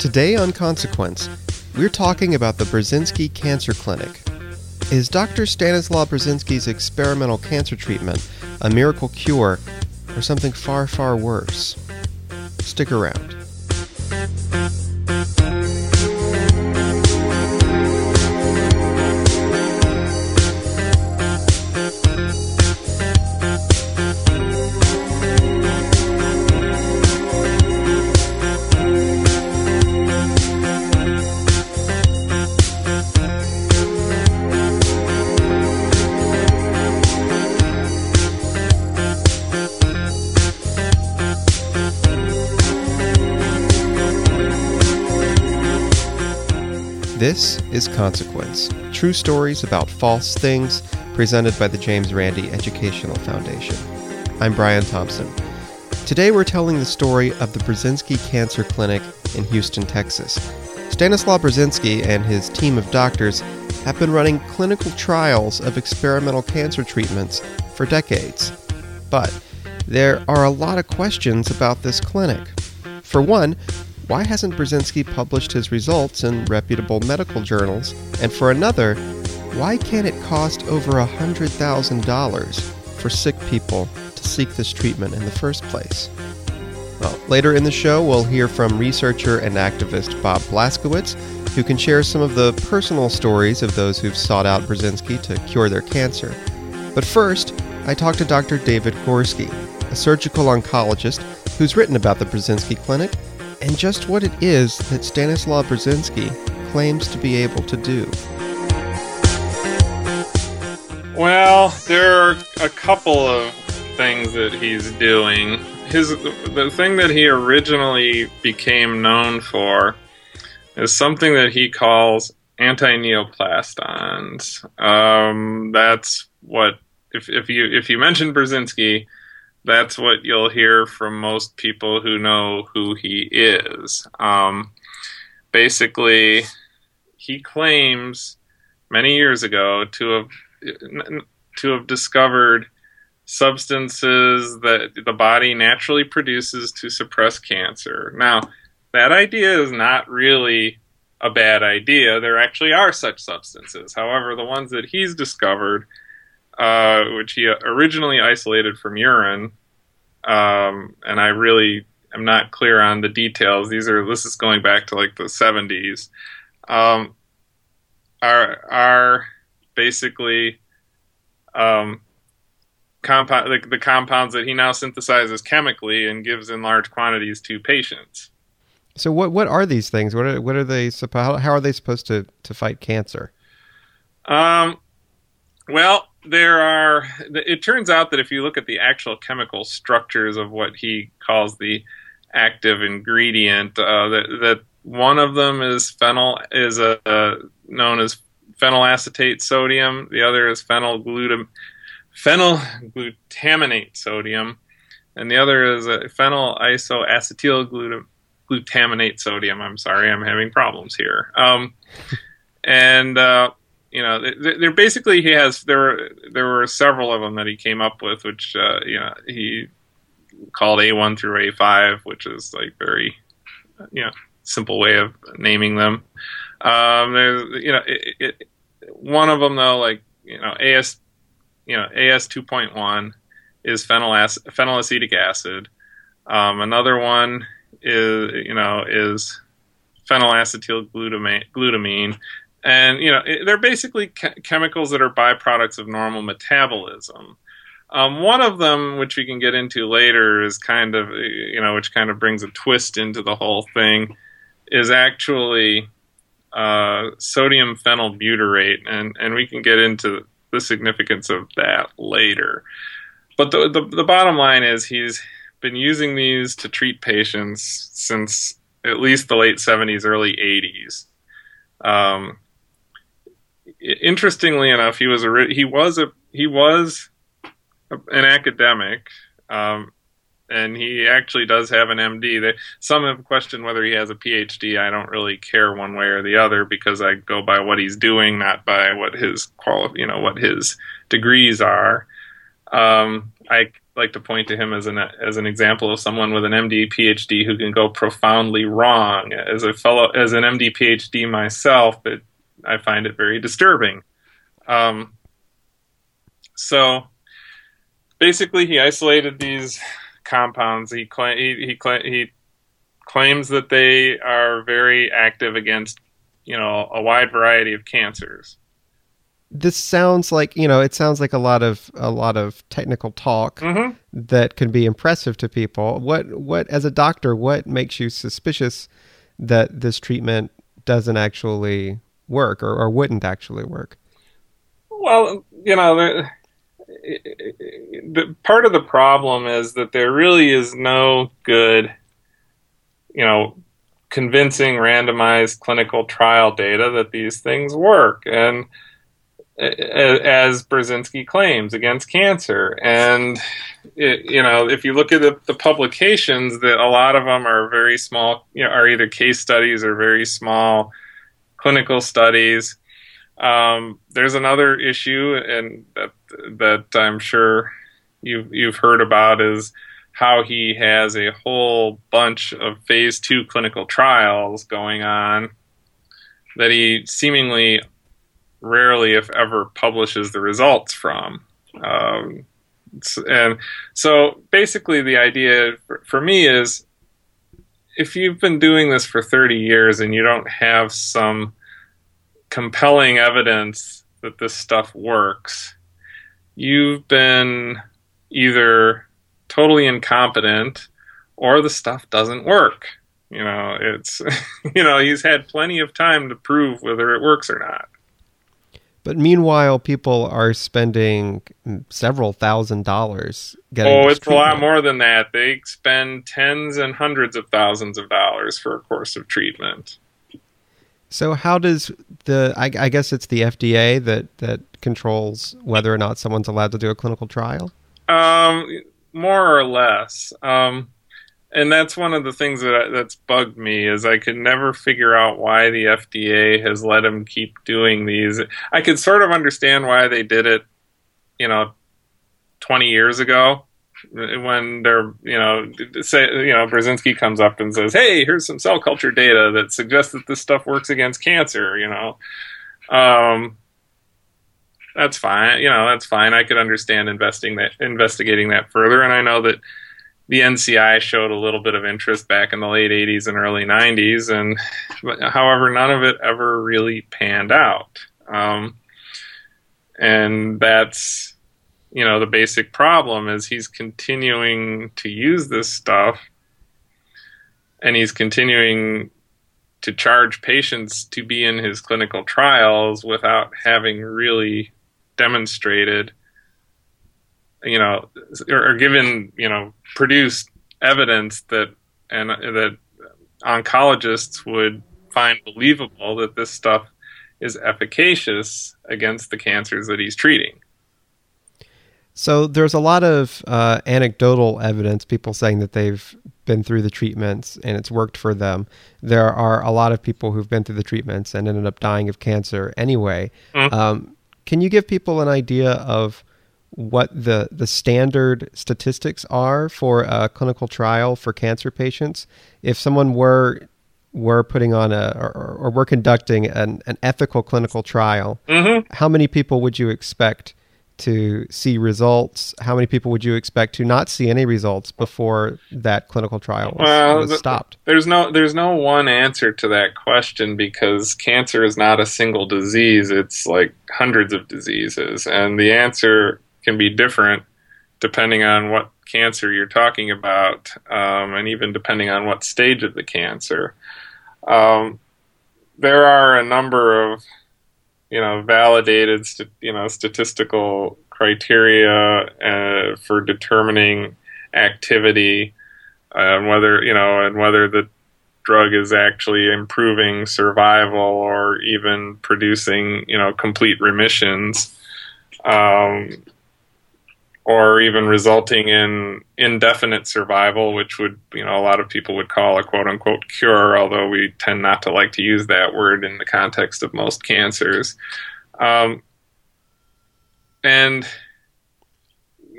Today on Consequence, we're talking about the Burzynski Cancer Clinic. Is Dr. Stanislaw Burzynski's experimental cancer treatment a miracle cure or something far, far worse? Stick around. This is Consequence True Stories About False Things, presented by the James Randi Educational Foundation. I'm Brian Thompson. Today we're telling the story of the Burzynski Cancer Clinic in Houston, Texas. Stanislaw Burzynski and his team of doctors have been running clinical trials of experimental cancer treatments for decades. But there are a lot of questions about this clinic. For one, why hasn't Burzynski published his results in reputable medical journals? And for another, why can't it cost over $100,000 for sick people to seek this treatment in the first place? Well, later in the show, we'll hear from researcher and activist Bob Blaskiewicz, who can share some of the personal stories of those who've sought out Burzynski to cure their cancer. But first, I talked to Dr. David Gorski, a surgical oncologist who's written about the Burzynski Clinic and just what it is that Stanislaw Burzynski claims to be able to do. Well, there are a couple of things that he's doing. His the thing that he originally became known for is something that he calls anti-neoplastons. Um, that's what if if you if you mention Burzynski, that's what you'll hear from most people who know who he is. Um, basically, he claims many years ago to have to have discovered substances that the body naturally produces to suppress cancer. Now, that idea is not really a bad idea. There actually are such substances. However, the ones that he's discovered uh, which he originally isolated from urine. Um, and I really am not clear on the details. These are this is going back to like the 70s. Um, are are basically um, compound the, the compounds that he now synthesizes chemically and gives in large quantities to patients. So what what are these things? What are what are they supposed? How are they supposed to to fight cancer? Um, well, there are. It turns out that if you look at the actual chemical structures of what he calls the active ingredient, uh, that that one of them is phenyl is a, uh, known as phenylacetate sodium. The other is phenyl glutam phenylglutaminate sodium, and the other is a phenyl isoacetyl glutaminate sodium. I'm sorry, I'm having problems here. Um, and uh, you know, they're basically he has there were there were several of them that he came up with, which uh, you know he called A one through A five, which is like very you know simple way of naming them. Um, there's you know it, it, one of them though, like you know AS you know AS two point one is phenyl phenylacetic acid. Um, another one is you know is phenylacetyl glutamine, glutamine and you know they're basically chemicals that are byproducts of normal metabolism. Um, one of them, which we can get into later, is kind of you know which kind of brings a twist into the whole thing, is actually uh, sodium phenylbutyrate, and and we can get into the significance of that later. But the, the, the bottom line is he's been using these to treat patients since at least the late 70s, early 80s. Um, interestingly enough, he was a he was a he was a, an academic, um, and he actually does have an MD. They, some have questioned whether he has a PhD. I don't really care one way or the other because I go by what he's doing, not by what his quali- you know what his degrees are. Um, I like to point to him as an as an example of someone with an MD PhD who can go profoundly wrong. As a fellow as an MD PhD myself, it, I find it very disturbing. Um, so basically, he isolated these compounds. He cla- he he, cla- he claims that they are very active against you know a wide variety of cancers this sounds like you know it sounds like a lot of a lot of technical talk mm-hmm. that can be impressive to people what what as a doctor what makes you suspicious that this treatment doesn't actually work or, or wouldn't actually work well you know the, the part of the problem is that there really is no good you know convincing randomized clinical trial data that these things work and as Burzynski claims against cancer. And it, you know, if you look at the, the, publications, that a lot of them are very small, you know, are either case studies or very small clinical studies. Um, there's another issue, and that that I'm sure you've you've heard about is how he has a whole bunch of phase two clinical trials going on that he seemingly rarely, if ever, publishes the results from. Um, and so basically, the idea for, for me is if you've been doing this for 30 years and you don't have some compelling evidence that this stuff works, you've been either totally incompetent or the stuff doesn't work. You know, it's, you know, he's had plenty of time to prove whether it works or not. But meanwhile, people are spending several thousand dollars getting. Oh, it's treatment. a lot more than that. They spend tens and hundreds of thousands of dollars for a course of treatment. So, how does the? I, I guess it's the FDA that that controls whether or not someone's allowed to do a clinical trial. Um, more or less. Um, and that's one of the things that that's bugged me is I could never figure out why the FDA has let them keep doing these. I could sort of understand why they did it, you know, 20 years ago when they're, you know, say, you know, Burzynski comes up and says, "Hey, here's some cell culture data that suggests that this stuff works against cancer," you know. Um, that's fine. You know, that's fine. I could understand investing that investigating that further and I know that the NCI showed a little bit of interest back in the late 80s and early 90s, and however, none of it ever really panned out. Um, and that's you know the basic problem is he's continuing to use this stuff and he's continuing to charge patients to be in his clinical trials without having really demonstrated you know, or, or given, you know, produced evidence that and that oncologists would find believable that this stuff is efficacious against the cancers that he's treating. So there's a lot of uh, anecdotal evidence, people saying that they've been through the treatments and it's worked for them. There are a lot of people who've been through the treatments and ended up dying of cancer anyway. Mm-hmm. Um, can you give people an idea of what the the standard statistics are for a clinical trial for cancer patients. If someone were were putting on a or, or were conducting an, an ethical clinical trial mm-hmm. how many people would you expect to see results? How many people would you expect to not see any results before that clinical trial was, well, was stopped? there's no there's no one answer to that question because cancer is not a single disease. It's like hundreds of diseases. And the answer can be different depending on what cancer you're talking about, um, and even depending on what stage of the cancer. Um, there are a number of, you know, validated, you know, statistical criteria uh, for determining activity and whether, you know, and whether the drug is actually improving survival or even producing, you know, complete remissions. Um, or even resulting in indefinite survival, which would, you know, a lot of people would call a quote unquote cure, although we tend not to like to use that word in the context of most cancers. Um, and,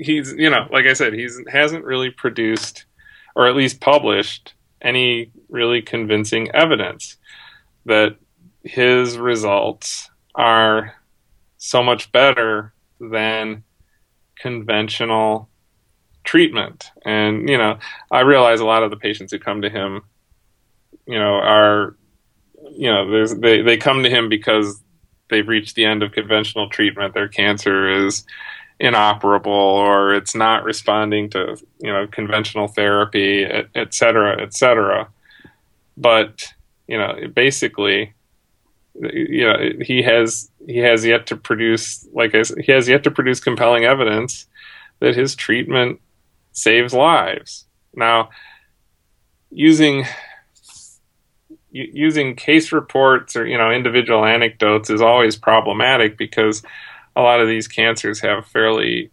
he's you know like I said he hasn't really produced or at least published any really convincing evidence that his results are so much better than conventional treatment. And, you know, I realize a lot of the patients who come to him, you know, are, you know, they, they come to him because they've reached the end of conventional treatment. Their cancer is inoperable or it's not responding to, you know, conventional therapy, et, et cetera, et cetera. But, you know, basically, you know, he has he has yet to produce, like I he has yet to produce compelling evidence that his treatment saves lives. Now, using using case reports or you know individual anecdotes is always problematic because a lot of these cancers have fairly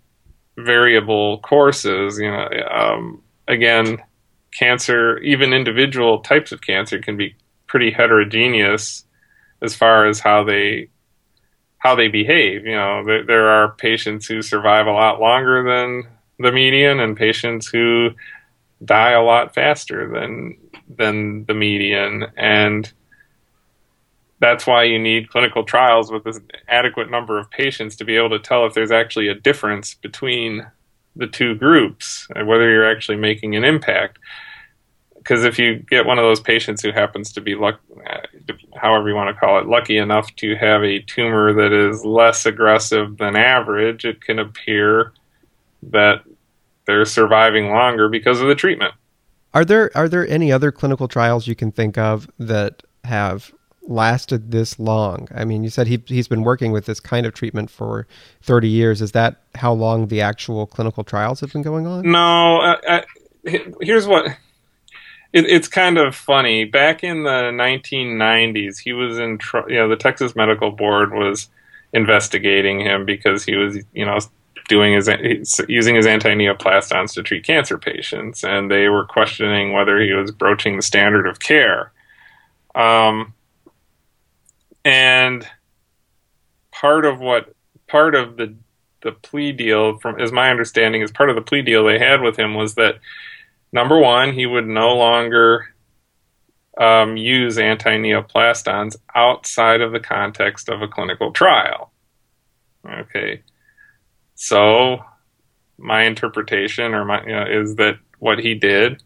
variable courses. You know, um, again, cancer, even individual types of cancer, can be pretty heterogeneous as far as how they how they behave. You know, there, there are patients who survive a lot longer than the median, and patients who die a lot faster than than the median, and that's why you need clinical trials with an adequate number of patients to be able to tell if there's actually a difference between the two groups and whether you're actually making an impact because if you get one of those patients who happens to be luck, however you want to call it, lucky enough to have a tumor that is less aggressive than average, it can appear that they're surviving longer because of the treatment. Are there are there any other clinical trials you can think of that have lasted this long? I mean, you said he he's been working with this kind of treatment for 30 years. Is that how long the actual clinical trials have been going on? No, uh, uh, here's what it, it's kind of funny. Back in the 1990s, he was in, you know, the Texas Medical Board was investigating him because he was, you know, doing his using his anti-neoplastons to treat cancer patients, and they were questioning whether he was broaching the standard of care. Um, and part of what part of the the plea deal, from as my understanding, is part of the plea deal they had with him was that number one, he would no longer um, use anti neoplastons outside of the context of a clinical trial. Okay. So, my interpretation or my you know, is that what he did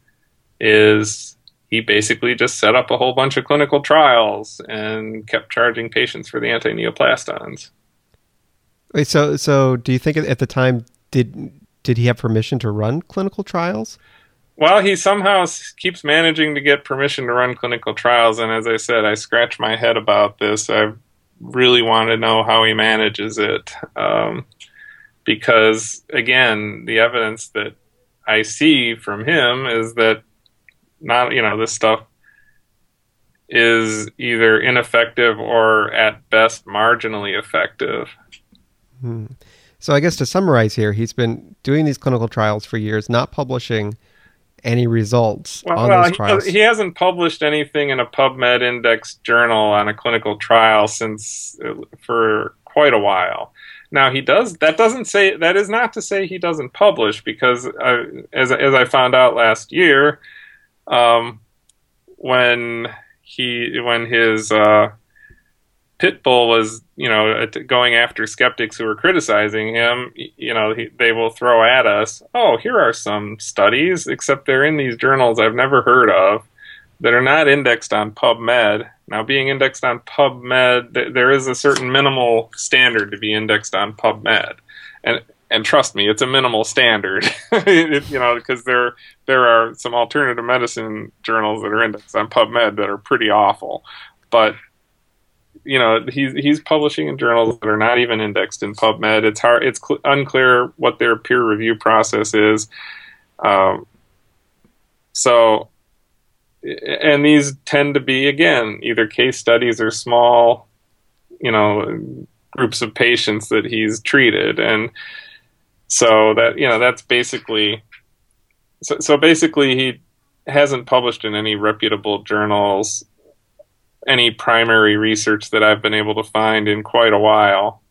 is he basically just set up a whole bunch of clinical trials and kept charging patients for the anti neoplastons. Wait, so so do you think at the time did did he have permission to run clinical trials? Well, he somehow keeps managing to get permission to run clinical trials, and as I said, I scratch my head about this. I really want to know how he manages it, um, because again, the evidence that I see from him is that not you know this stuff is either ineffective or at best marginally effective. Hmm. So I guess to summarize here, he's been doing these clinical trials for years, not publishing any results well, on well, those trials? He, he hasn't published anything in a PubMed index journal on a clinical trial since uh, for quite a while. Now he does. That doesn't say that is not to say he doesn't publish because uh, as as I found out last year, um, when he when his uh, Pitbull was, you know, going after skeptics who were criticizing him. You know, he, they will throw at us, "Oh, here are some studies, except they're in these journals I've never heard of that are not indexed on PubMed." Now, being indexed on PubMed, th- there is a certain minimal standard to be indexed on PubMed, and and trust me, it's a minimal standard. it, you know, because there there are some alternative medicine journals that are indexed on PubMed that are pretty awful, but you know he's he's publishing in journals that are not even indexed in PubMed. It's hard. It's cl- unclear what their peer review process is. Um, so, and these tend to be again either case studies or small, you know, groups of patients that he's treated, and so that you know that's basically. So, so basically, he hasn't published in any reputable journals any primary research that I've been able to find in quite a while.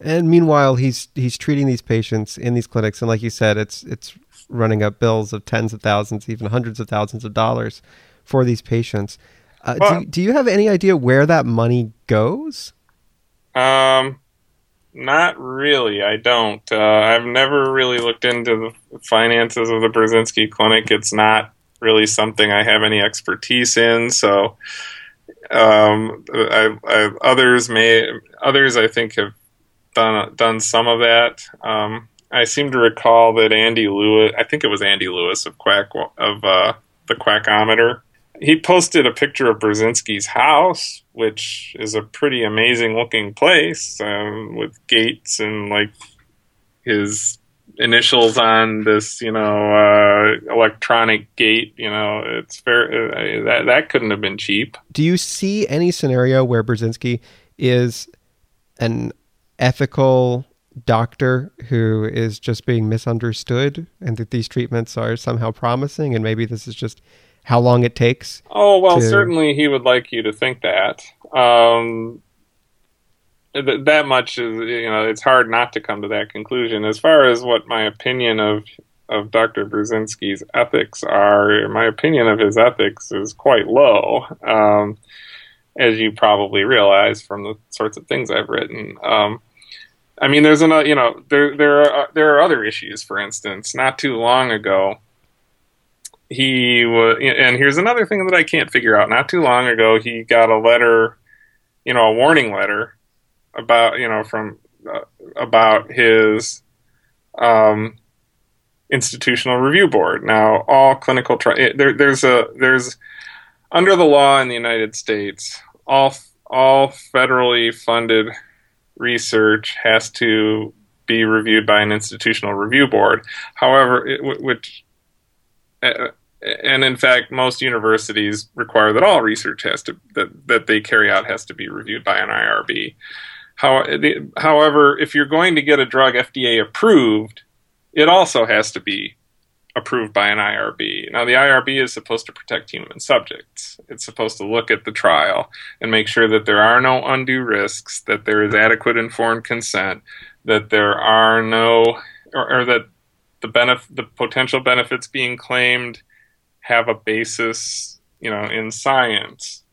And meanwhile, he's he's treating these patients in these clinics, and like you said, it's it's running up bills of tens of thousands, even hundreds of thousands of dollars for these patients. Uh, well, do, do you have any idea where that money goes? Um, not really. I don't. Uh, I've never really looked into the finances of the Burzynski Clinic. It's not really something I have any expertise in. So, um, I, I, others may others I think have done done some of that. Um, I seem to recall that Andy Lewis. I think it was Andy Lewis of Quack of uh, the Quackometer he posted a picture of Burzynski's house, which is a pretty amazing looking place um, with gates and like his initials on this, you know, uh, electronic gate. You know, it's fair. Uh, that that couldn't have been cheap. Do you see any scenario where Burzynski is an ethical doctor who is just being misunderstood, and that these treatments are somehow promising, and maybe this is just how long it takes? Oh well, to... certainly he would like you to think that. Um, th- that much is you know it's hard not to come to that conclusion. As far as what my opinion of of Dr. Burzynski's ethics are, my opinion of his ethics is quite low, um, as you probably realize from the sorts of things I've written. Um, I mean, there's another, you know, there there are there are other issues. For instance, not too long ago, he was, and here's another thing that I can't figure out. Not too long ago, he got a letter, you know, a warning letter about, you know, from uh, about his um, institutional review board. Now, all clinical tri- there, there's a there's under the law in the United States, all all federally funded research has to be reviewed by an institutional review board. However, it, which uh, and in fact, most universities require that all research has to that, that they carry out has to be reviewed by an IRB. How, however, if you're going to get a drug FDA approved, it also has to be approved by an IRB. Now, the IRB is supposed to protect human subjects. It's supposed to look at the trial and make sure that there are no undue risks, that there is adequate informed consent, that there are no, or, or that the benef- the potential benefits being claimed have a basis, you know, in science.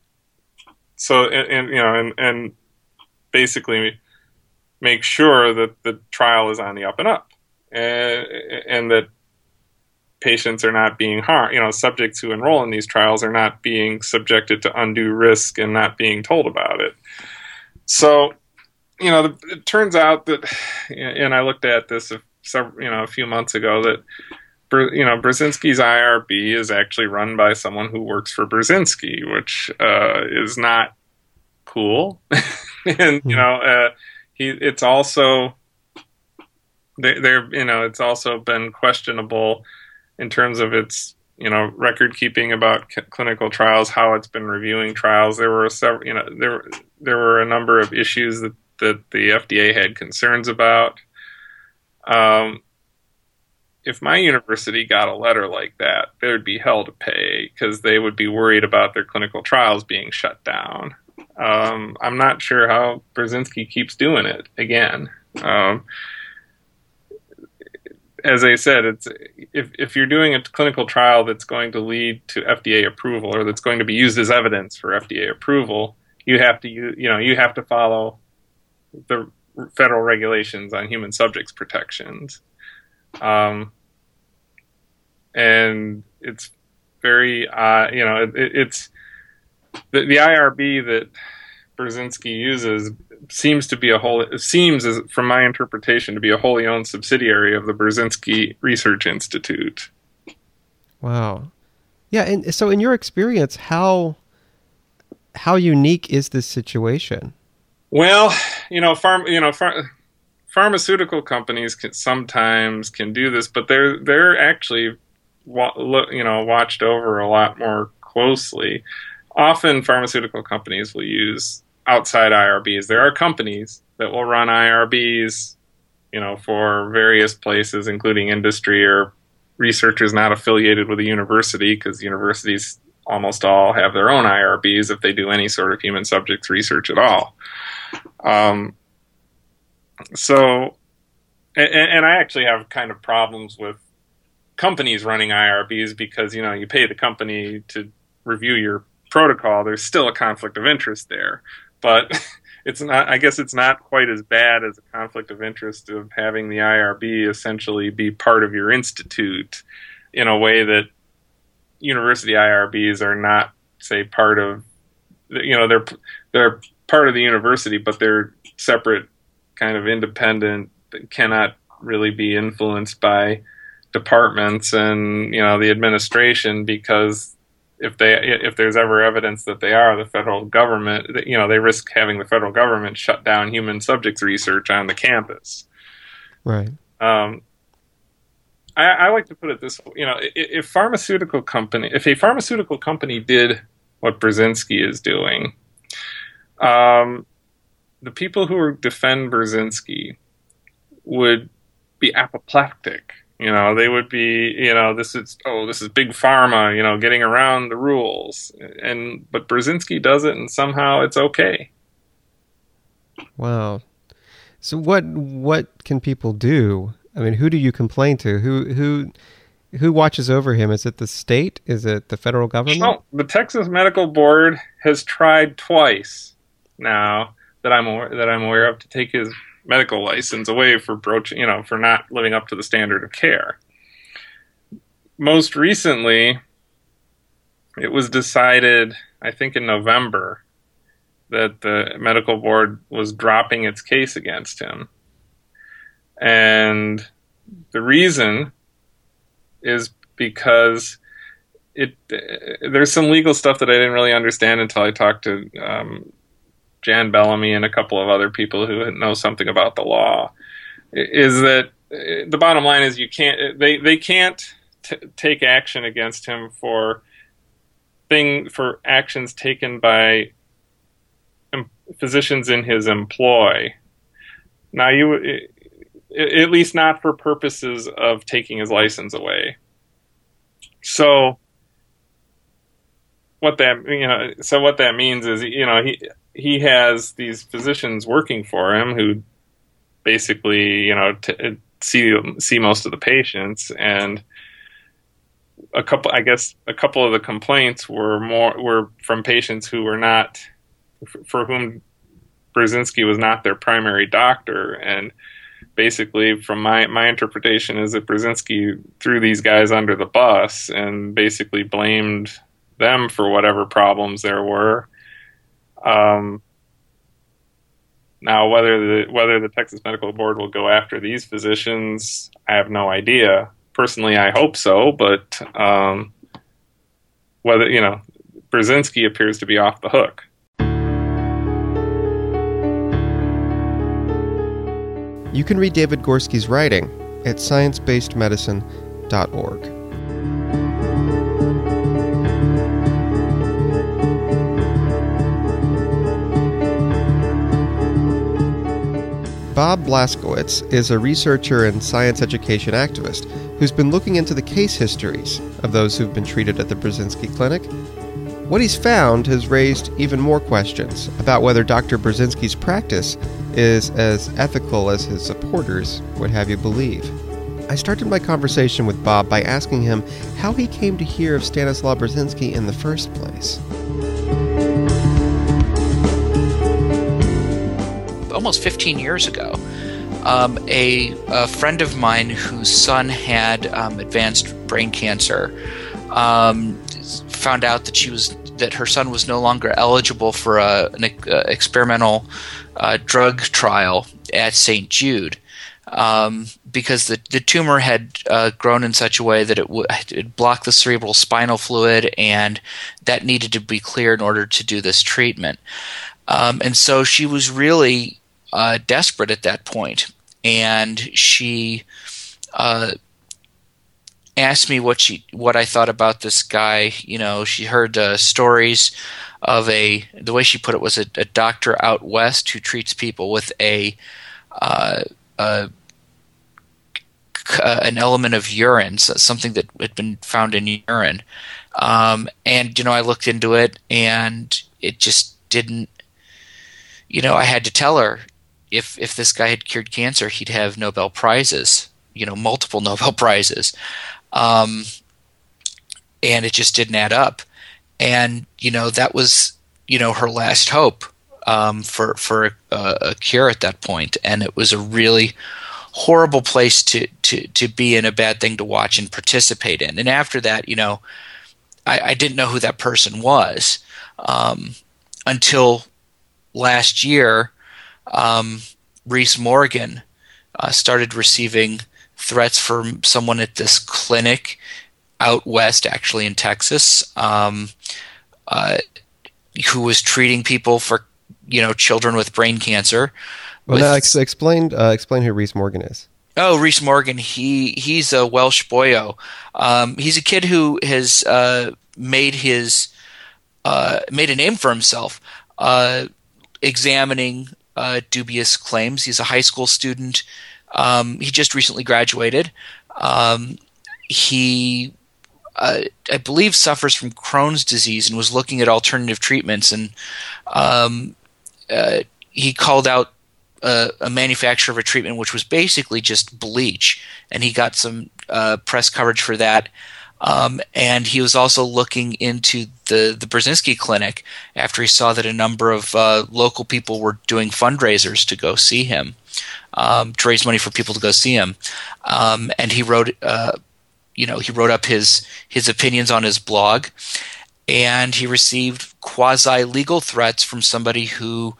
So, and, and you know, and, and basically make sure that the trial is on the up and up, and, and that patients are not being harmed. You know, subjects who enroll in these trials are not being subjected to undue risk and not being told about it. So, you know, it turns out that, and I looked at this, several, you know, a few months ago that you know, Burzynski's IRB is actually run by someone who works for Burzynski, which uh, is not cool. and you hmm. know, uh, he it's also they, they're you know it's also been questionable in terms of its you know record keeping about c- clinical trials, how it's been reviewing trials. There were several you know there there were a number of issues that that the FDA had concerns about. Um, if my university got a letter like that, there'd be hell to pay because they would be worried about their clinical trials being shut down. Um, I'm not sure how Burzynski keeps doing it again. Um, as I said, it's if if you're doing a clinical trial that's going to lead to FDA approval or that's going to be used as evidence for FDA approval, you have to you, you know you have to follow the federal regulations on human subjects protections. Um, and it's very uh, you know it, it's the, the, IRB that Burzynski uses seems to be a whole seems as from my interpretation to be a wholly owned subsidiary of the Burzynski Research Institute. Wow. Yeah, and so in your experience, how how unique is this situation? Well, you know, farm, you know, far, pharmaceutical companies can, sometimes can do this, but they're they're actually you know watched over a lot more closely. Often, pharmaceutical companies will use outside IRBs. There are companies that will run IRBs, you know, for various places, including industry or researchers not affiliated with a university, because universities almost all have their own IRBs if they do any sort of human subjects research at all. Um, so, and, and I actually have kind of problems with companies running IRBs because you know you pay the company to review your protocol. There's still a conflict of interest there, but it's not. I guess it's not quite as bad as a conflict of interest of having the IRB essentially be part of your institute in a way that university IRBs are not, say, part of. You know, they're they're part of the university, but they're separate, kind of independent. Cannot really be influenced by departments and you know the administration because if they if there's ever evidence that they are the federal government you know they risk having the federal government shut down human subjects research on the campus. Right. Um, I, I, like to put it this way you know if, if pharmaceutical company if a pharmaceutical company did what Burzynski is doing um, the people who defend Burzynski would be apoplectic you know, they would be, you know, this is oh, this is big pharma, you know, getting around the rules. And but Burzynski does it and somehow it's okay. Wow. So what what can people do? I mean, who do you complain to? Who who who watches over him? Is it the state? Is it the federal government? No, the Texas Medical Board has tried twice now that I'm aware, that I'm aware of to take his medical license away for broaching, you know, for not living up to the standard of care. Most recently, it was decided, I think in November, that the medical board was dropping its case against him. And the reason is because it there's some legal stuff that I didn't really understand until I talked to um, Jann Bellamy and a couple of other people who know something about the law, is that uh, the bottom line is you can't uh, they they can't t- take action against him for thing for actions taken by physicians in his employ. Now you at least not for purposes of taking his license away. So what that you know so what that means is you know he he has these physicians working for him who basically, you know, t- see see most of the patients, and a couple, I guess, a couple of the complaints were more were from patients who were not for whom Burzynski was not their primary doctor, and basically, from my my interpretation, is that Burzynski threw these guys under the bus and basically blamed them for whatever problems there were um, now, whether the whether the Texas Medical Board will go after these physicians, I have no idea. Personally, I hope so, but um, whether you know, Burzynski appears to be off the hook. You can read David Gorski's writing at sciencebasedmedicine.org. Bob Blaskiewicz is a researcher and science education activist who's been looking into the case histories of those who've been treated at the Burzynski Clinic. What he's found has raised even more questions about whether Dr. Burzynski's practice is as ethical as his supporters would have you believe. I started my conversation with Bob by asking him how he came to hear of Stanislaw Burzynski in the first place. Almost 15 years ago. Um, a, a, friend of mine whose son had um, advanced brain cancer um, found out that she was that her son was no longer eligible for a, an uh, experimental uh, drug trial at St. Jude. Um, because the, the tumor had uh, grown in such a way that it would block the cerebral spinal fluid, and that needed to be cleared in order to do this treatment. Um, and so she was really uh, desperate at that point, and she uh, asked me what she what I thought about this guy. You know, she heard uh, stories of a the way she put it was a, a doctor out west who treats people with a, uh, a uh, an element of urine, so something that had been found in urine. Um, and you know, I looked into it, and it just didn't. You know, I had to tell her, if if this guy had cured cancer, he'd have Nobel prizes, you know, multiple Nobel prizes, um, and it just didn't add up. And you know that was you know her last hope um, for for a, a cure at that point, and it was a really horrible place to to to be and a bad thing to watch and participate in. And after that, you know, I, I didn't know who that person was um, until last year. Um, Rhys Morgan uh, started receiving threats from someone at this clinic out west, actually in Texas, um, uh, who was treating people for you know children with brain cancer. Well, with, now ex- explain uh, explain who Rhys Morgan is. Oh, Rhys Morgan. He he's a Welsh boyo. Um, he's a kid who has uh, made his uh, made a name for himself uh, examining uh, dubious claims. He's a high school student. Um, he just recently graduated. Um, he uh, I believe suffers from Crohn's disease and was looking at alternative treatments and um, uh, he called out a, a, manufacturer of a treatment which was basically just bleach, and he got some uh, press coverage for that. Um, and he was also looking into the the Burzynski Clinic after he saw that a number of uh, local people were doing fundraisers to go see him, um, to raise money for people to go see him. Um, and he wrote, uh, you know, he wrote up his his opinions on his blog, and he received quasi legal threats from somebody who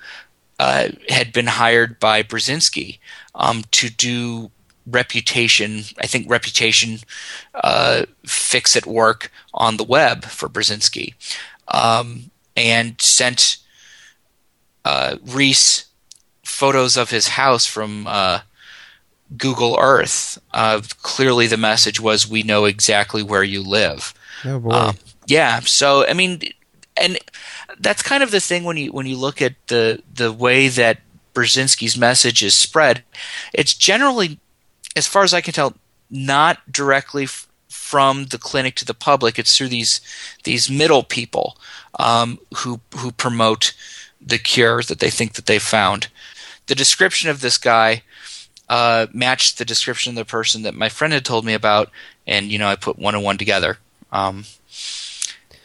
uh, had been hired by Burzynski um, to do reputation, I think reputation uh, fix it work on the web for Burzynski, um, and sent uh, Rhys photos of his house from uh, Google Earth. Uh, clearly, the message was, "We know exactly where you live." Oh boy. Um, yeah. So I mean, and that's kind of the thing when you when you look at the the way that Burzynski's message is spread. It's generally, as far as I can tell, not directly f- from the clinic to the public. It's through these these middle people um, who who promote the cure that they think that they found. The description of this guy uh, matched the description of the person that my friend had told me about, and you know I put one and one together. Um,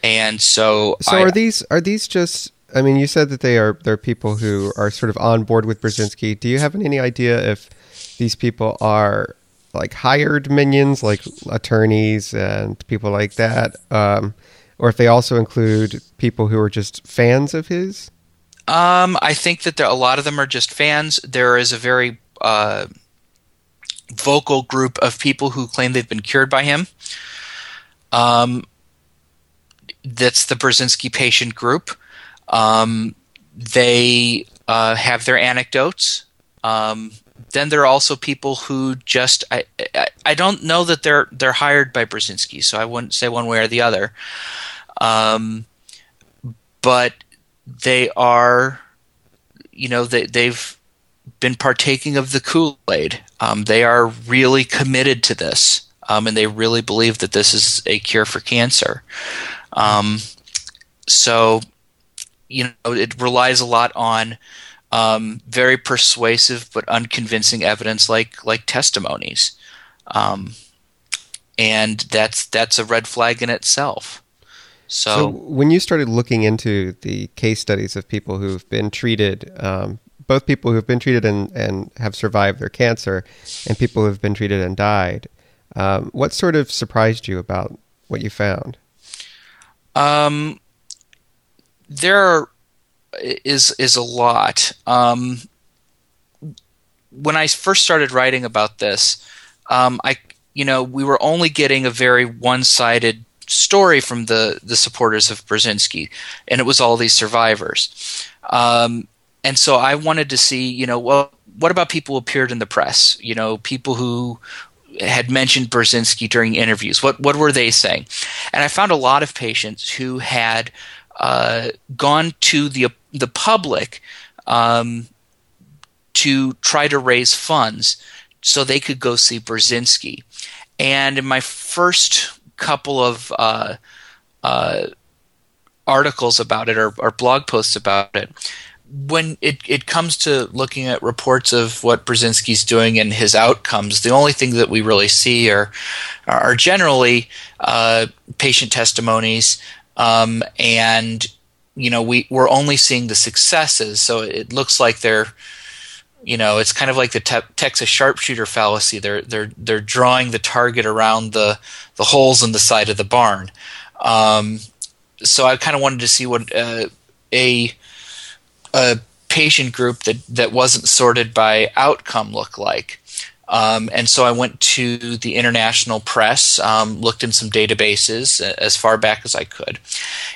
and so so I, are these are these just I mean you said that they are they're people who are sort of on board with Burzynski. Do you have any idea if these people are like hired minions like attorneys and people like that um, or if they also include people who are just fans of his? Um, I think that there, a lot of them are just fans. There is a very uh, vocal group of people who claim they've been cured by him. Um, that's the Burzynski patient group. Um, they uh, have their anecdotes. Um, then there are also people who just I, I, I don't know that they're they're hired by Burzynski, so I wouldn't say one way or the other. Um, but they are, you know, they they've been partaking of the Kool Aid. Um, they are really committed to this, um, and they really believe that this is a cure for cancer. Um, so, you know, it relies a lot on um, very persuasive but unconvincing evidence, like like testimonies, um, and that's that's a red flag in itself. So, so, when you started looking into the case studies of people who've been treated, um, both people who've been treated and, and have survived their cancer, and people who've been treated and died, um, what sort of surprised you about what you found? Um, there is is a lot. Um, when I first started writing about this, um, I you know we were only getting a very one sided story from the the supporters of Burzynski, and it was all these survivors. Um, and so I wanted to see, you know, well, what about people who appeared in the press? You know, people who had mentioned Burzynski during interviews. What what were they saying? And I found a lot of patients who had uh, gone to the the public um, to try to raise funds so they could go see Burzynski. And in my first couple of uh, uh, articles about it or, or, blog posts about it, when it, it comes to looking at reports of what Burzynski's doing and his outcomes, the only thing that we really see are are generally uh, patient testimonies, um, and you know we we're only seeing the successes. So it looks like they're you know it's kind of like the te- Texas sharpshooter fallacy. They're they're they're drawing the target around the the holes in the side of the barn. Um, so I kind of wanted to see what uh, a a patient group that that wasn't sorted by outcome looked like. Um, and so I went to the international press, um, looked in some databases as far back as I could,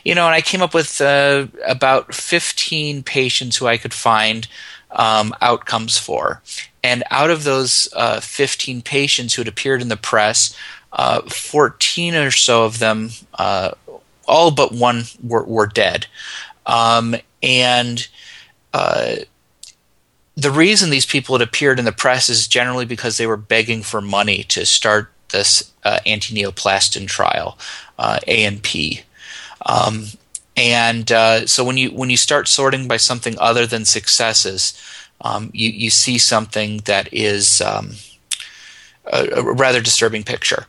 you know, and I came up with uh, about 15 patients who I could find um, outcomes for. And out of those uh, 15 patients who had appeared in the press, uh, 14 or so of them, uh, all but one, were, were dead. Um, and uh, the reason these people had appeared in the press is generally because they were begging for money to start this uh, anti-neoplastin trial, uh, ANP. Um, and uh, so when you when you start sorting by something other than successes, um, you you see something that is um, a, a rather disturbing picture.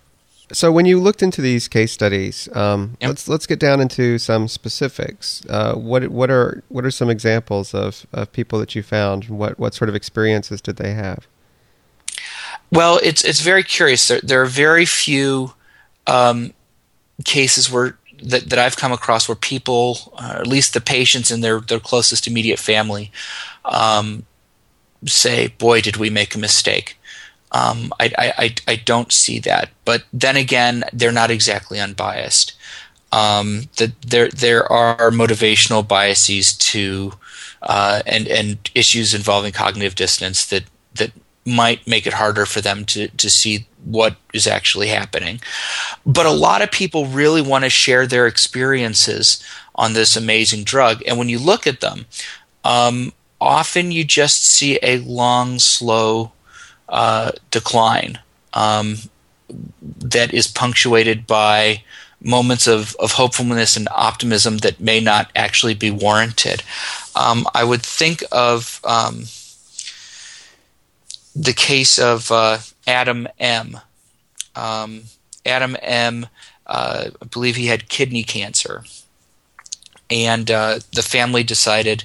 So when you looked into these case studies, um, yep. let's let's get down into some specifics. Uh, what what are what are some examples of, of people that you found? What what sort of experiences did they have? Well, it's it's very curious. There there are very few um, cases where that, that I've come across where people, uh, at least the patients and their their closest immediate family, um, say, "Boy, did we make a mistake." Um, I, I, I, don't see that. But then again, they're not exactly unbiased. Um, the, there there are motivational biases to uh, and and issues involving cognitive dissonance that that might make it harder for them to to see what is actually happening. But a lot of people really want to share their experiences on this amazing drug, and when you look at them, um, often you just see a long, slow uh, decline um, that is punctuated by moments of, of hopefulness and optimism that may not actually be warranted. Um, I would think of um, the case of uh, Adam M. Um, Adam M. Uh, I believe he had kidney cancer, and uh, the family decided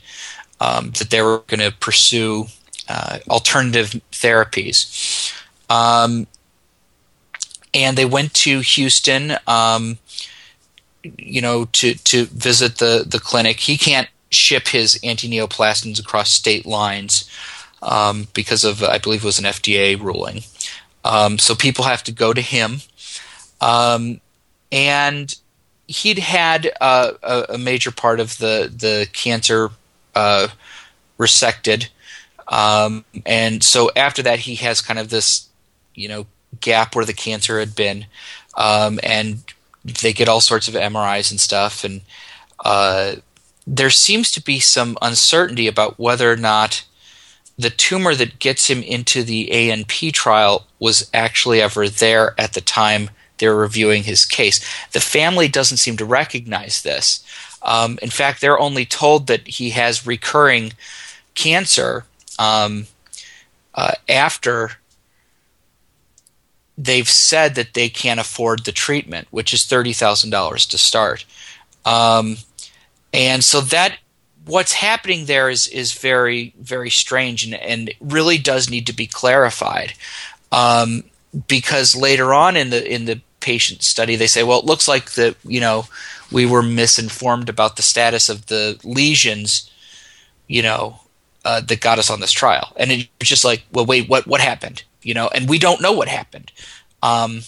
um, that they were going to pursue uh, alternative therapies. Um, and they went to Houston, um, you know, to, to visit the, the clinic. He can't ship his anti-neoplastins across state lines um, because of, I believe it was an FDA ruling. Um, so people have to go to him. Um, and he'd had uh, a, a, major part of the, the cancer uh, resected um, and so after that, he has kind of this, you know, gap where the cancer had been, um, and they get all sorts of MRIs and stuff, and uh, there seems to be some uncertainty about whether or not the tumor that gets him into the ANP trial was actually ever there at the time they're reviewing his case. The family doesn't seem to recognize this. Um, in fact, they're only told that he has recurring cancer um, uh, after they've said that they can't afford the treatment, which is thirty thousand dollars to start. Um, and so that what's happening there is is very very strange and, and really does need to be clarified um, because later on in the in the patient study they say well it looks like that you know we were misinformed about the status of the lesions you know uh, that got us on this trial. And it's just like, well, wait, what what happened? You know, and we don't know what happened. Um,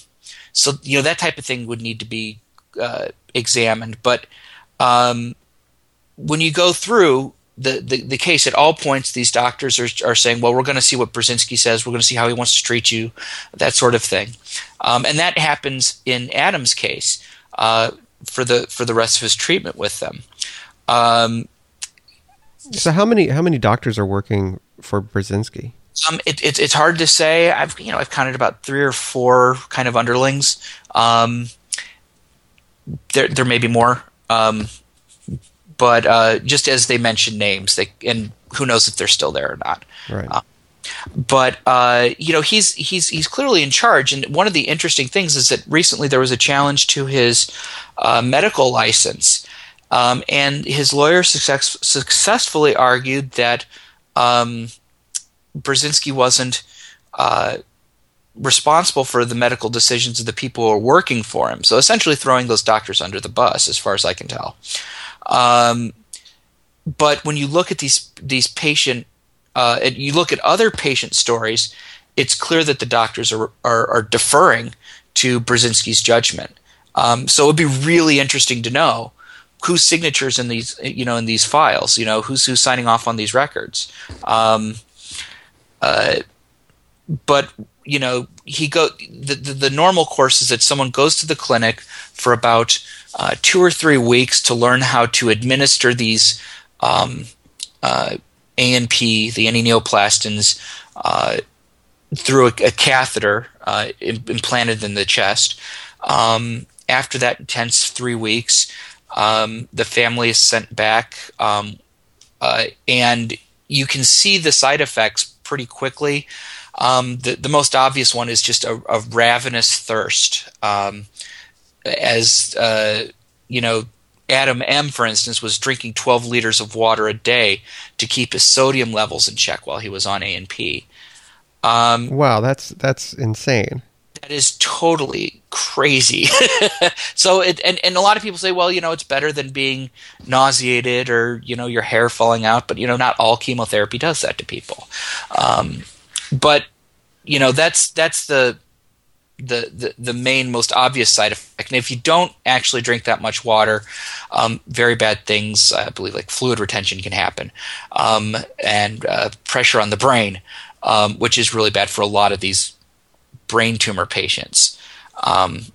so you know that type of thing would need to be uh, examined. But um, when you go through the, the, the case at all points, these doctors are, are saying, well, we're going to see what Burzynski says. We're going to see how he wants to treat you, that sort of thing. Um, and that happens in Adam's case uh, for the for the rest of his treatment with them. Um, so how many how many doctors are working for Burzynski? Um, it, it, it's hard to say. I've you know I've counted about three or four kind of underlings. Um, there there may be more, um, but uh, just as they mention names, they and who knows if they're still there or not. Right. Uh, but uh, you know he's he's he's clearly in charge. And one of the interesting things is that recently there was a challenge to his uh, medical license, um, and his lawyer success, successfully argued that um, Burzynski wasn't uh, responsible for the medical decisions of the people who are working for him. So essentially, throwing those doctors under the bus, as far as I can tell. Um, but when you look at these these patient uh, and you look at other patient stories, it's clear that the doctors are are, are deferring to Burzynski's judgment. Um, so it would be really interesting to know whose signatures in these you know in these files. You know who's who's signing off on these records. Um, uh, but you know he go the, the, the normal course is that someone goes to the clinic for about uh, two or three weeks to learn how to administer these um, uh, ANP, the antineoplastins, uh, through a, a catheter uh, implanted in the chest. Um, after that intense three weeks, um, the family is sent back, um, uh, and you can see the side effects pretty quickly. Um, the, the most obvious one is just a, a ravenous thirst. Um, as uh, you know, Adam M, for instance, was drinking 12 liters of water a day to keep his sodium levels in check while he was on ANP. Um, wow, that's that's insane. That is totally crazy. so, it, and and a lot of people say, well, you know, it's better than being nauseated or you know your hair falling out, but you know, not all chemotherapy does that to people. Um, but you know, that's that's the the, the, the main most obvious side effect. And if you don't actually drink that much water, um, very bad things, I believe, like fluid retention can happen, um, and uh, pressure on the brain, um, which is really bad for a lot of these brain tumor patients. Um,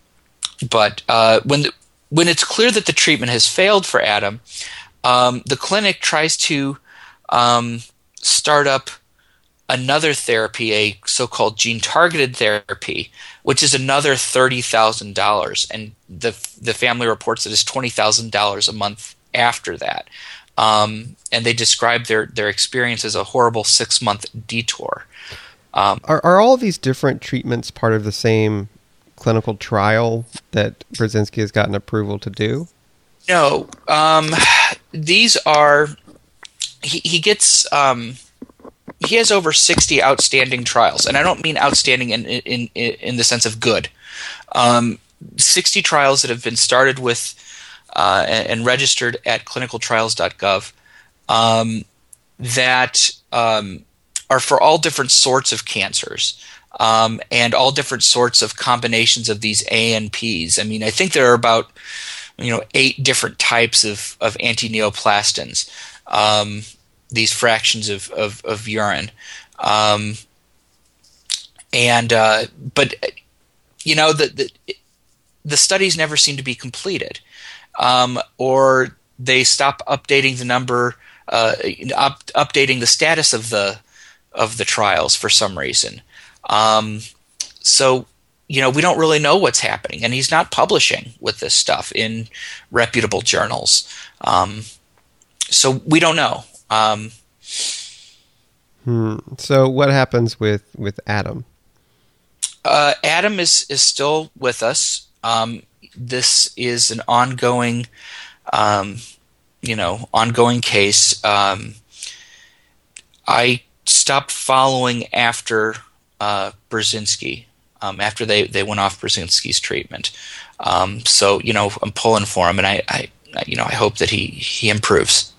but uh, when the, when it's clear that the treatment has failed for Adam, um, the clinic tries to um, start up another therapy, a so-called gene-targeted therapy, which is another thirty thousand dollars, and the the family reports that it's twenty thousand dollars a month after that. Um, and they describe their their experience as a horrible six month detour. Um, are are all these different treatments part of the same clinical trial that Burzynski has gotten approval to do? No, um, these are. He, he gets um, he has over 60 outstanding trials and i don't mean outstanding in in in the sense of good um, 60 trials that have been started with uh, and, and, registered at clinicaltrials.gov um, that um, are for all different sorts of cancers um, and all different sorts of combinations of these ANPs. I mean, I think there are about you know eight different types of of antineoplastins. Um, these fractions of of, of urine, um, and uh, but you know the, the, the studies never seem to be completed, um, or they stop updating the number, uh, up, updating the status of the of the trials for some reason. Um, so you know we don't really know what's happening, and he's not publishing with this stuff in reputable journals. Um, so we don't know. Um, hmm. So what happens with with Adam? Uh, Adam is is still with us. Um, this is an ongoing, um, you know, ongoing case. Um, I stopped following after uh, Burzynski, um, after they, they went off Burzynski's treatment. Um, so you know, I'm pulling for him, and I, I, you know, I hope that he he improves.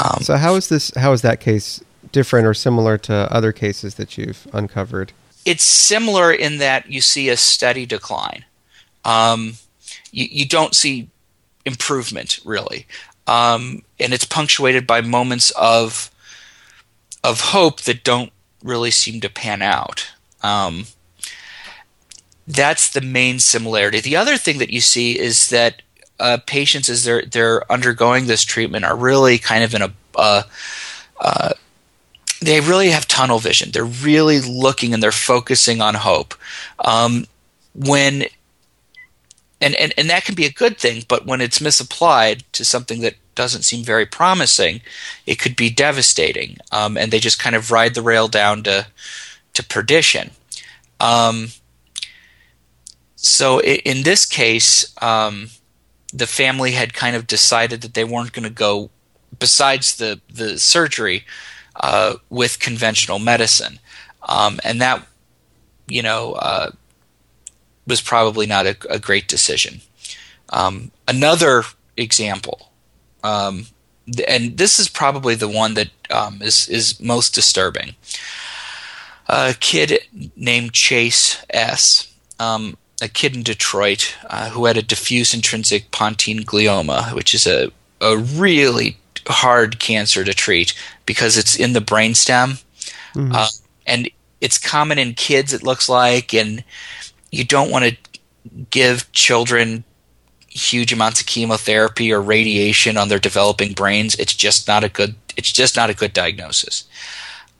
Um, so how is this? How is that case different or similar to other cases that you've uncovered? It's similar in that you see a steady decline. Um, you, you, don't see improvement really, um, and it's punctuated by moments of of hope that don't really seem to pan out. Um, that's the main similarity. The other thing that you see is that uh, patients as they're they're undergoing this treatment are really kind of in a uh, uh, they really have tunnel vision. They're really looking and they're focusing on hope. Um, when and, and and that can be a good thing, but when it's misapplied to something that doesn't seem very promising, it could be devastating. Um, and they just kind of ride the rail down to to perdition. Um, so in this case, um, the family had kind of decided that they weren't going to go, besides the the surgery, uh, with conventional medicine, um, and that, you know, uh, was probably not a, a great decision. Um, another example, um, and this is probably the one that um, is is most disturbing. A kid named Chase S. Um, a kid in Detroit uh, who had a diffuse intrinsic pontine glioma, which is a, a really hard cancer to treat because it's in the brainstem. Mm-hmm. Uh, and it's common in kids, it looks like, and you don't want to give children huge amounts of chemotherapy or radiation on their developing brains. It's just not a good. It's just not a good diagnosis.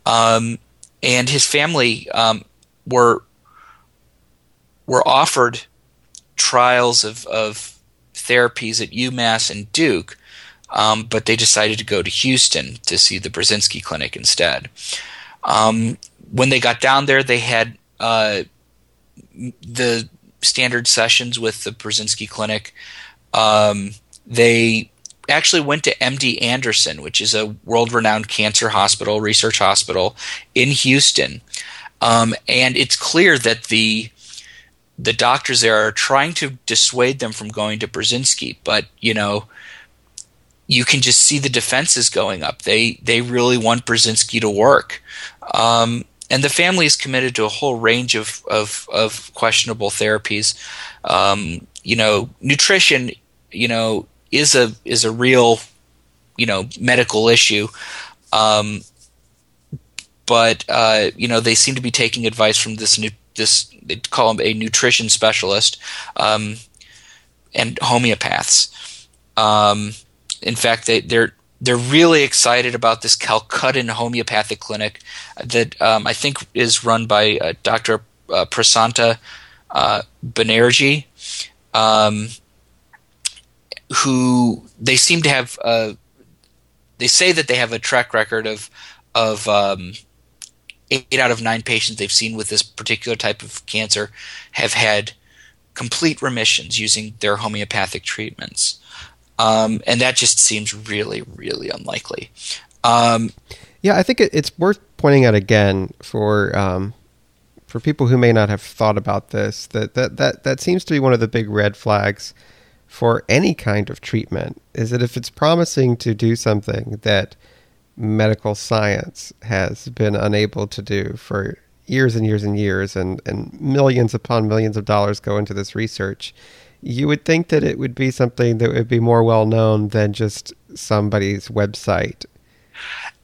Um, and his family um, were were offered trials of, of therapies at UMass and Duke, um, but they decided to go to Houston to see the Burzynski Clinic instead. Um, when they got down there, they had uh, the standard sessions with the Burzynski Clinic. Um, they actually went to MD Anderson, which is a world renowned cancer hospital, research hospital in Houston. Um, and it's clear that the the doctors there are trying to dissuade them from going to Burzynski, but you know, you can just see the defenses going up. They they really want Burzynski to work. Um, and the family is committed to a whole range of of, of questionable therapies. Um, you know, nutrition, you know, is a is a real, you know, medical issue. Um, but uh, you know, they seem to be taking advice from this new this they call him a nutrition specialist um, and homeopaths. Um, in fact, they, they're they're really excited about this Calcuttan homeopathic clinic that um, I think is run by uh, Dr. Uh, Prasanta uh, Banerjee, um, who they seem to have. Uh, they say that they have a track record of of um, eight out of nine patients they've seen with this particular type of cancer have had complete remissions using their homeopathic treatments. Um, and that just seems really, really unlikely. Um, yeah, I think it, it's worth pointing out again for um, for people who may not have thought about this that, that that that seems to be one of the big red flags for any kind of treatment is that if it's promising to do something that medical science has been unable to do for years and years and years, and, and millions upon millions of dollars go into this research. You would think that it would be something that would be more well known than just somebody's website.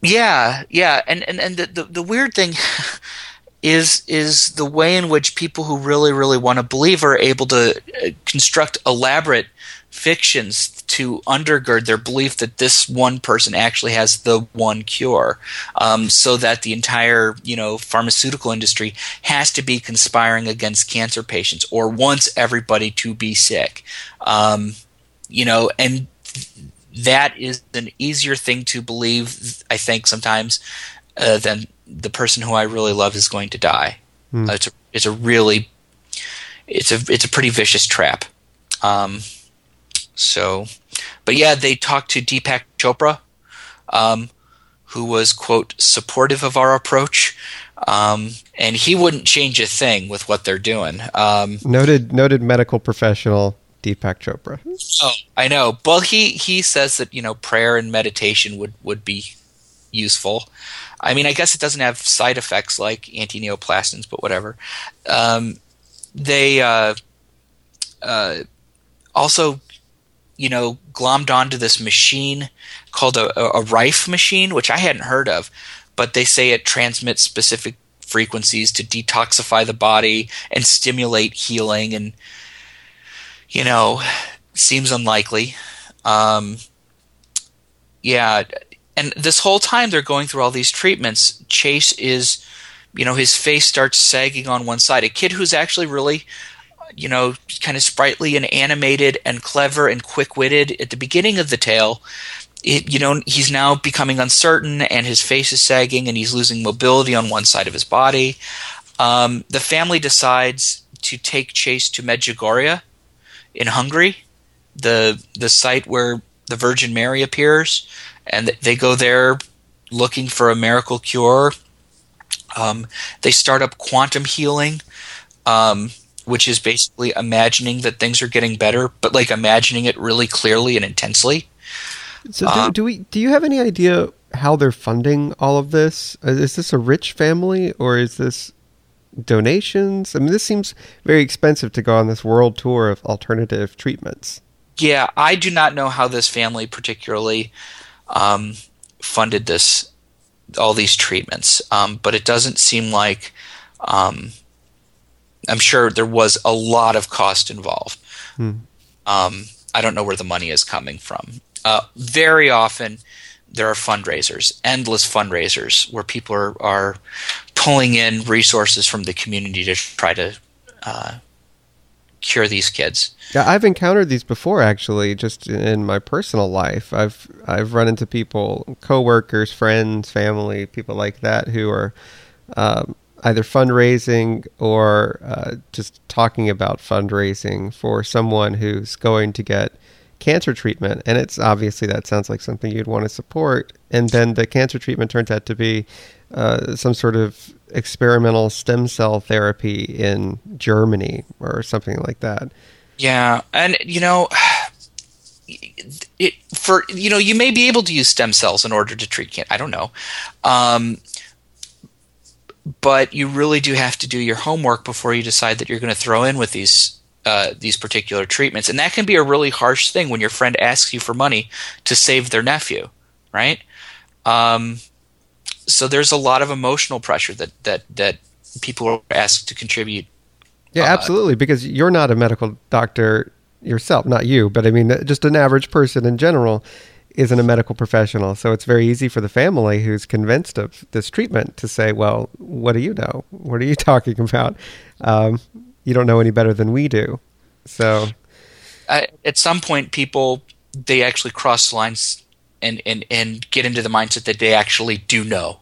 Yeah, yeah, and and, and the, the, the weird thing is is the way in which people who really really want to believe are able to uh, construct elaborate fictions to undergird their belief that this one person actually has the one cure, um, so that the entire you know pharmaceutical industry has to be conspiring against cancer patients or wants everybody to be sick, um, you know, and that is an easier thing to believe, I think, sometimes uh, than the person who I really love is going to die. Mm. Uh, it's a, it's a really it's a it's a pretty vicious trap. Um, so, but yeah, they talked to Deepak Chopra, um, who was quote supportive of our approach, um, and he wouldn't change a thing with what they're doing. Um, noted noted medical professional Deepak Chopra. Oh, I know. Well, he he says that you know prayer and meditation would would be useful. I mean, I guess it doesn't have side effects like anti-neoplastins, but whatever. Um, they uh, uh, also you know, glommed onto this machine called a, a Rife machine, which I hadn't heard of, but they say it transmits specific frequencies to detoxify the body and stimulate healing, and you know, seems unlikely. Um, yeah, and this whole time they're going through all these treatments. Chase is, you know, his face starts sagging on one side. A kid who's actually really you know, kind of sprightly and animated and clever and quick witted at the beginning of the tale. It, you know, he's now becoming uncertain and his face is sagging and he's losing mobility on one side of his body. Um, the family decides to take Chase to Medjugorje in Hungary, the the site where the Virgin Mary appears, and they go there looking for a miracle cure. Um, they start up quantum healing, um, which is basically imagining that things are getting better, but like imagining it really clearly and intensely. So, do, um, do we? Do you have any idea how they're funding all of this? Is this a rich family, or is this donations? I mean, this seems very expensive to go on this world tour of alternative treatments. Yeah, I do not know how this family particularly um, funded this, all these treatments, um, but it doesn't seem like. Um, I'm sure there was a lot of cost involved. Hmm. Um, I don't know where the money is coming from. Uh, very often, there are fundraisers, endless fundraisers, where people are, are pulling in resources from the community to try to uh, cure these kids. Yeah, I've encountered these before actually, just in my personal life. I've I've run into people, coworkers, friends, family, people like that who are um, either fundraising or uh, just talking about fundraising for someone who's going to get cancer treatment. And it's obviously that sounds like something you'd want to support. And then the cancer treatment turns out to be uh, some sort of experimental stem cell therapy in Germany or something like that. Yeah, and you know, it for you know you may be able to use stem cells in order to treat cancer. I don't know, um, but you really do have to do your homework before you decide that you're going to throw in with these uh, these particular treatments, and that can be a really harsh thing when your friend asks you for money to save their nephew, right? Um, so there's a lot of emotional pressure that that that people are asked to contribute. Yeah, uh, absolutely, because you're not a medical doctor yourself, not you, but I mean just an average person in general isn't a medical professional. So it's very easy for the family who's convinced of this treatment to say, "Well, what do you know? What are you talking about? Um, you don't know any better than we do." So, uh, at some point, people they actually cross lines and, and, and get into the mindset that they actually do know.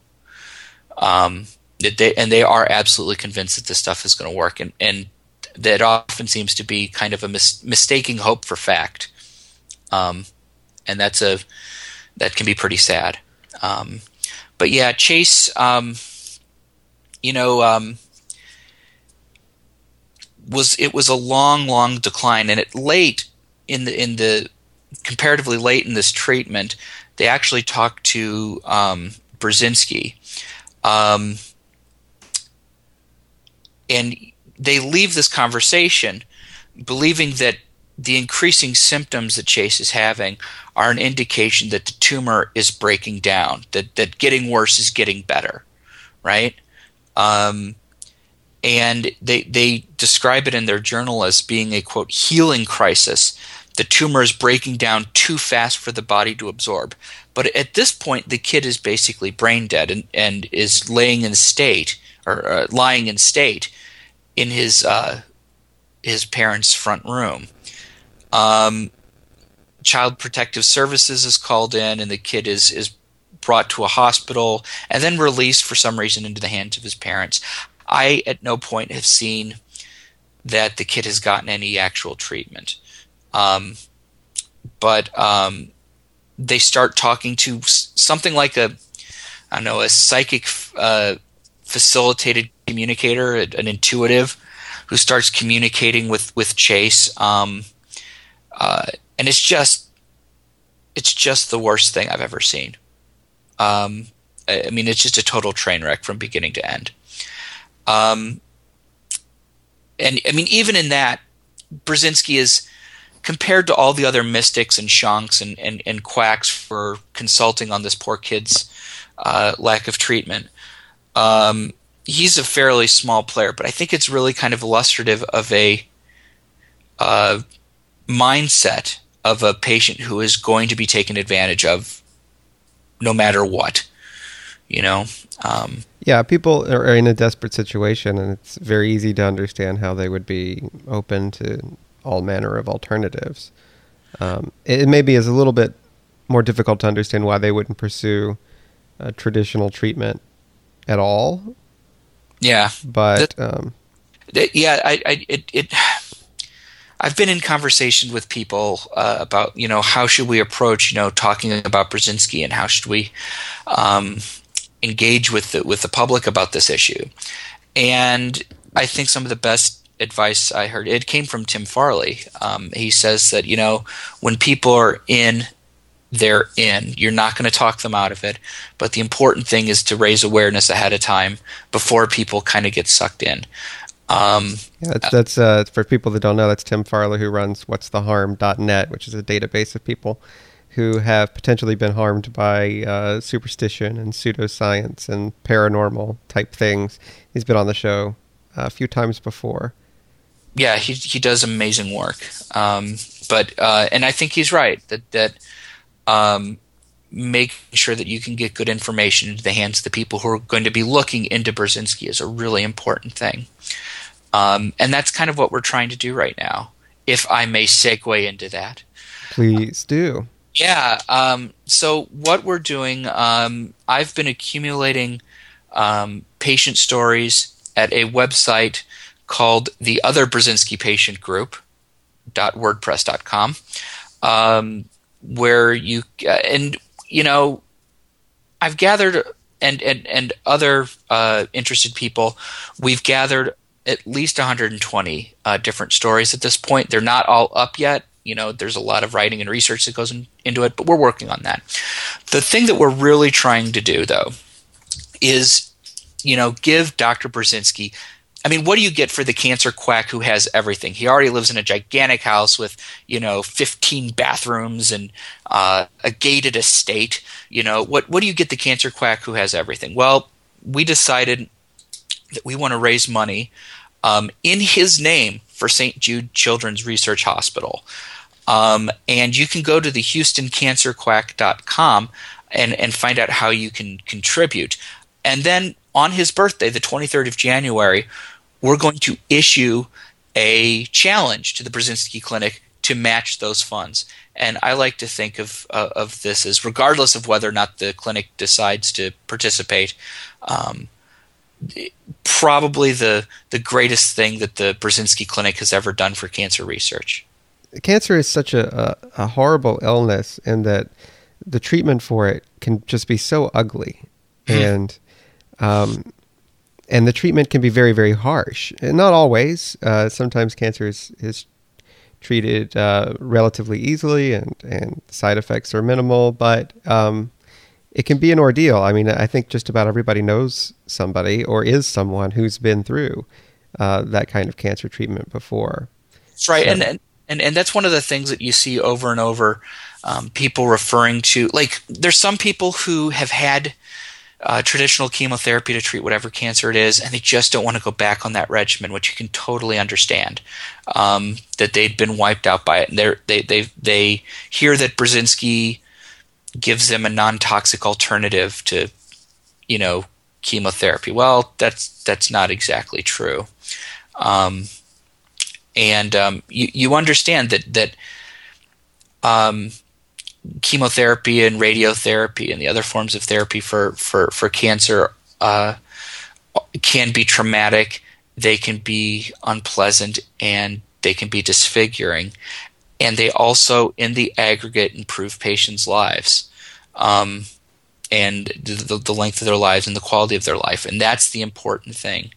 Um, that they and they are absolutely convinced that this stuff is going to work, and and that often seems to be kind of a mis- mistaking hope for fact, um, and that's a that can be pretty sad. Um, but yeah, Chase, um, you know, um, was it was a long, long decline, and it late in the in the comparatively late in this treatment, they actually talked to um, Burzynski. Um, and they leave this conversation believing that the increasing symptoms that Chase is having are an indication that the tumor is breaking down, that, that getting worse is getting better, right? Um, and they, they describe it in their journal as being a quote healing crisis the tumor is breaking down too fast for the body to absorb. But at this point, the kid is basically brain dead and, and is laying in state or uh, lying in state in his uh, his parents' front room. Um, Child Protective Services is called in, and the kid is is brought to a hospital and then released for some reason into the hands of his parents. I at no point have seen that the kid has gotten any actual treatment. Um, but um, they start talking to something like a, I don't know, a psychic uh, facilitated communicator, an intuitive, who starts communicating with with Chase. Um, uh, and it's just, it's just the worst thing I've ever seen. Um, I mean, it's just a total train wreck from beginning to end. Um, and I mean, even in that, Burzynski is compared to all the other mystics and shanks and, and, and quacks for consulting on this poor kid's uh, lack of treatment, um, he's a fairly small player. But I think it's really kind of illustrative of a uh, mindset of a patient who is going to be taken advantage of no matter what. You know. Um, yeah, people are in a desperate situation, and it's very easy to understand how they would be open to all manner of alternatives. Um, it, maybe is a little bit more difficult to understand why they wouldn't pursue traditional treatment at all. Yeah, but um, yeah, I, I it, it I've been in conversation with people uh, about you know how should we approach you know talking about Burzynski and how should we um, engage with the with the public about this issue, and I think some of the best advice I heard it came from Tim Farley. Um, he says that you know when people are in they're in. You're not going to talk them out of it. But the important thing is to raise awareness ahead of time before people kind of get sucked in. Um, yeah, that's, that's uh, for people that don't know. That's Tim Farley who runs What's the Harm.net, which is a database of people who have potentially been harmed by uh, superstition and pseudoscience and paranormal type things. He's been on the show a few times before. Yeah, he he does amazing work. Um, but uh, and I think he's right that that um, making sure that you can get good information into the hands of the people who are going to be looking into Burzynski is a really important thing. Um, and that's kind of what we're trying to do right now, if I may segue into that. Please do. Yeah. Um, so, what we're doing, um, I've been accumulating um, patient stories at a website called the Other Burzynski Patient Group. WordPress.com. Um, where you uh, and you know I've gathered and and and other uh, interested people we've gathered at least 120 uh, different stories at this point they're not all up yet you know there's a lot of writing and research that goes in, into it but we're working on that the thing that we're really trying to do though is you know give dr burzynski I mean, what do you get for the cancer quack who has everything? He already lives in a gigantic house with, you know, 15 bathrooms and uh, a gated estate. You know, what what do you get the cancer quack who has everything? Well, we decided that we want to raise money um, in his name for St. Jude Children's Research Hospital. Um, and you can go to the HoustonCancerQuack.com and, and find out how you can contribute. And then on his birthday, the 23rd of January, we're going to issue a challenge to the Burzynski Clinic to match those funds. And I like to think of uh, of this as, regardless of whether or not the clinic decides to participate, um, probably the the greatest thing that the Burzynski Clinic has ever done for cancer research. Cancer is such a, a, a horrible illness, in that the treatment for it can just be so ugly, hmm. and um, and the treatment can be very very harsh. And not always. Uh, sometimes cancer is, is treated uh, relatively easily, and and side effects are minimal, but um, it can be an ordeal. I mean, I think just about everybody knows somebody or is someone who's been through uh, that kind of cancer treatment before. That's right, so, and, and and that's one of the things that you see over and over. Um, people referring to like there's some people who have had uh, traditional chemotherapy to treat whatever cancer it is, and they just don't want to go back on that regimen, which you can totally understand. Um, that they'd been wiped out by it, and they they they hear that Burzynski gives them a non-toxic alternative to, you know, chemotherapy. Well, that's that's not exactly true, um, and um, you you understand that that um, chemotherapy and radiotherapy and the other forms of therapy for for for cancer uh, can be traumatic. They can be unpleasant and they can be disfiguring, and they also, in the aggregate, improve patients' lives. Um, and the, the length of their lives and the quality of their life. And that's the important thing.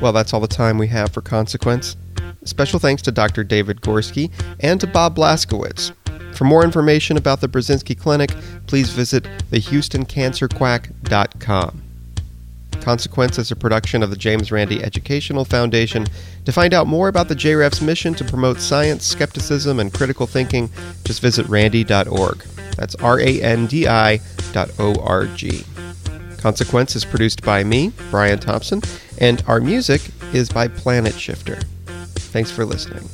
Well, that's all the time we have for Consequence. Special thanks to Dr. David Gorski and to Bob Blaskiewicz. For more information about the Burzynski Clinic, please visit thehoustoncancerquack.com. Consequence is a production of the James Randi Educational Foundation. To find out more about the JREF's mission to promote science, skepticism, and critical thinking, just visit randi.org. That's R A N D I dot O R G. Consequence is produced by me, Brian Thompson, and our music is by Planet Shifter. Thanks for listening.